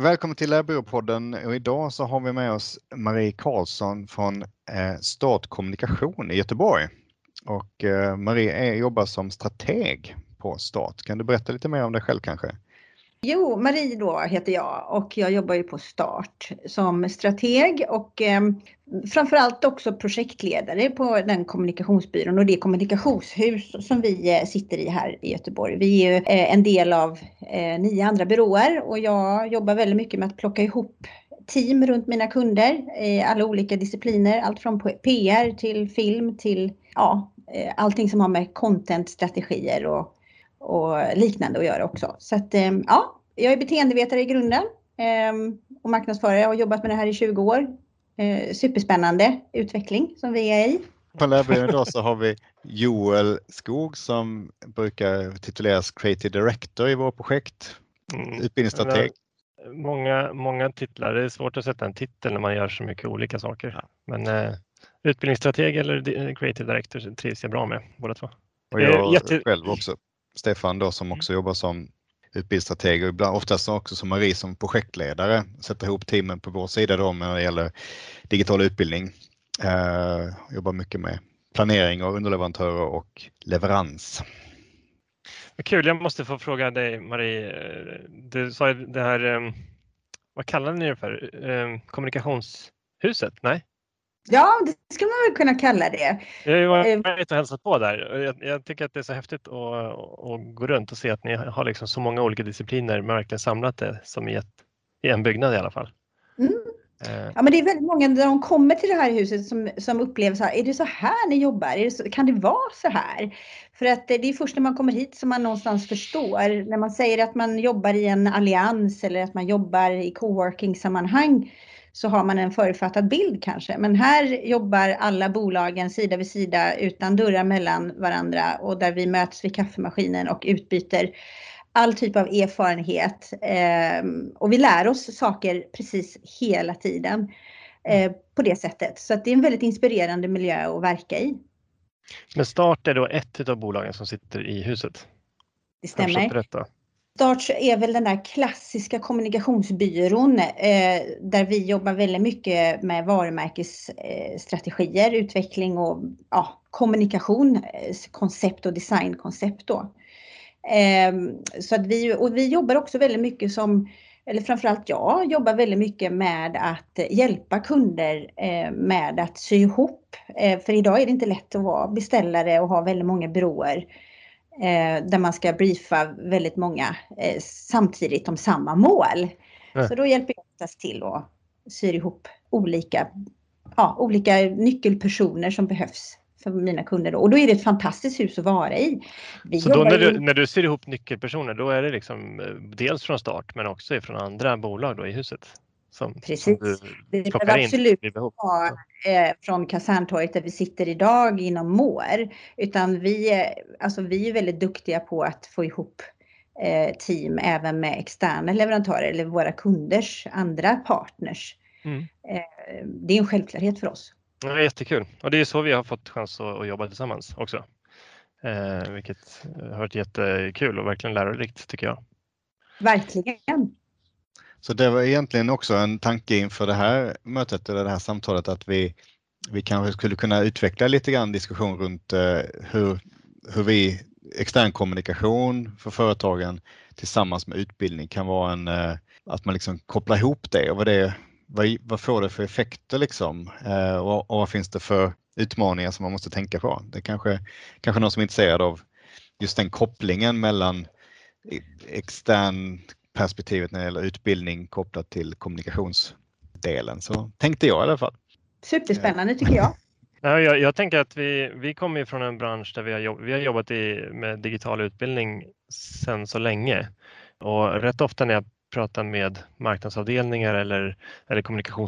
Välkommen till Lärbyråpodden och idag så har vi med oss Marie Karlsson från Stat Start Kommunikation i Göteborg. Och eh, Marie är, jobbar som strateg på Start. Kan du berätta lite mer om dig själv kanske? Jo, Marie då heter jag och jag jobbar ju på Start som strateg och eh, framförallt också projektledare på den kommunikationsbyrån och det kommunikationshus som vi eh, sitter i här i Göteborg. Vi är ju eh, en del av eh, nio andra byråer och jag jobbar väldigt mycket med att plocka ihop team runt mina kunder i alla olika discipliner. Allt från PR till film till ja, eh, allting som har med content-strategier och och liknande att göra också. Så att eh, ja, jag är beteendevetare i grunden ehm, och marknadsförare. Jag har jobbat med det här i 20 år. Eh, superspännande utveckling som vi är i. På Lärbyn idag så har vi Joel Skog som brukar tituleras Creative Director i våra projekt. Mm. Utbildningsstrateg. Många, många titlar, det är svårt att sätta en titel när man gör så mycket olika saker. Men eh, utbildningsstrateg eller Creative Director trivs jag bra med båda två. Och jag Jätte... själv också. Stefan då som också mm. jobbar som utbildningsstrateg och ibland oftast också som Marie som projektledare sätter ihop teamen på vår sida då när det gäller digital utbildning. Uh, jobbar mycket med planering och underleverantörer och leverans. Kul, jag måste få fråga dig Marie. Du sa det här, eh, vad kallar ni det för? Eh, kommunikationshuset? Nej? Ja, det skulle man väl kunna kalla det. Jag har ju varit eh, och hälsat på där. Jag, jag, tycker att det är så häftigt att, att, gå runt och se att ni har liksom så många olika discipliner men verkligen samlat det som i, ett, i en byggnad i alla fall. Mm. Eh. Ja, men det är väldigt många när de kommer till det här huset som, som upplever så här, är det så här ni jobbar? Det så, kan det vara så här? För att det är först när man kommer hit som man någonstans förstår. När man säger att man jobbar i en allians eller att man jobbar i coworking sammanhang så har man en förutfattad bild kanske. Men här jobbar alla bolagen sida vid sida utan dörrar mellan varandra och där vi möts vid kaffemaskinen och utbyter all typ av erfarenhet. Ehm, och vi lär oss saker precis hela tiden eh, på det sättet. Så det är en väldigt inspirerande miljö att verka i. Men Start är då ett av bolagen som sitter i huset? Det stämmer. Starts är väl den där klassiska kommunikationsbyrån eh, där vi jobbar väldigt mycket med varumärkesstrategier, eh, utveckling och ja, kommunikation, eh, koncept och designkoncept då. Eh, så att vi, och vi jobbar också väldigt mycket som, eller framförallt jag jobbar väldigt mycket med att hjälpa kunder eh, med att sy ihop. Eh, för idag är det inte lätt att vara beställare och ha väldigt många byråer eh, där man ska briefa väldigt många eh, samtidigt om samma mål. Mm. Så då hjälper jag oftast till och syr ihop olika, ja, olika nyckelpersoner som behövs för mina kunder. Då. Och då är det ett fantastiskt hus att vara i. Vi så då när du, när du syr ihop nyckelpersoner, då är det liksom eh, dels från start men också från andra bolag då i huset? Som, Precis. Som du vi behöver absolut ha eh, från Kaserntorget där vi sitter idag inom MÅR. Utan vi, alltså vi är väldigt duktiga på att få ihop eh, team även med externa leverantörer eller våra kunders andra partners. Mm. Eh, det är en självklarhet för oss. Ja, jättekul och det är så vi har fått chans att, att jobba tillsammans också. Eh, vilket har varit jättekul och verkligen lärorikt tycker jag. Verkligen. Så det var egentligen också en tanke inför det här mötet eller det här samtalet att vi, vi kanske skulle kunna utveckla lite grann diskussion runt eh, hur, hur vi extern kommunikation för företagen tillsammans med utbildning kan vara en, eh, att man liksom kopplar ihop det och vad, det, vad, vad får det för effekter liksom eh, och, och vad finns det för utmaningar som man måste tänka på. Det kanske, kanske någon som är intresserad av just den kopplingen mellan e, extern perspektivet när det gäller utbildning kopplat till kommunikationsdelen. Så tänkte jag i alla fall. Superspännande tycker jag. Ja, jag, jag tänker att vi, vi kommer från en bransch där vi har, jobb, vi har jobbat i, med digital utbildning sedan så länge och rätt ofta när jag pratar med marknadsavdelningar eller, eller kommunikationsavdelningar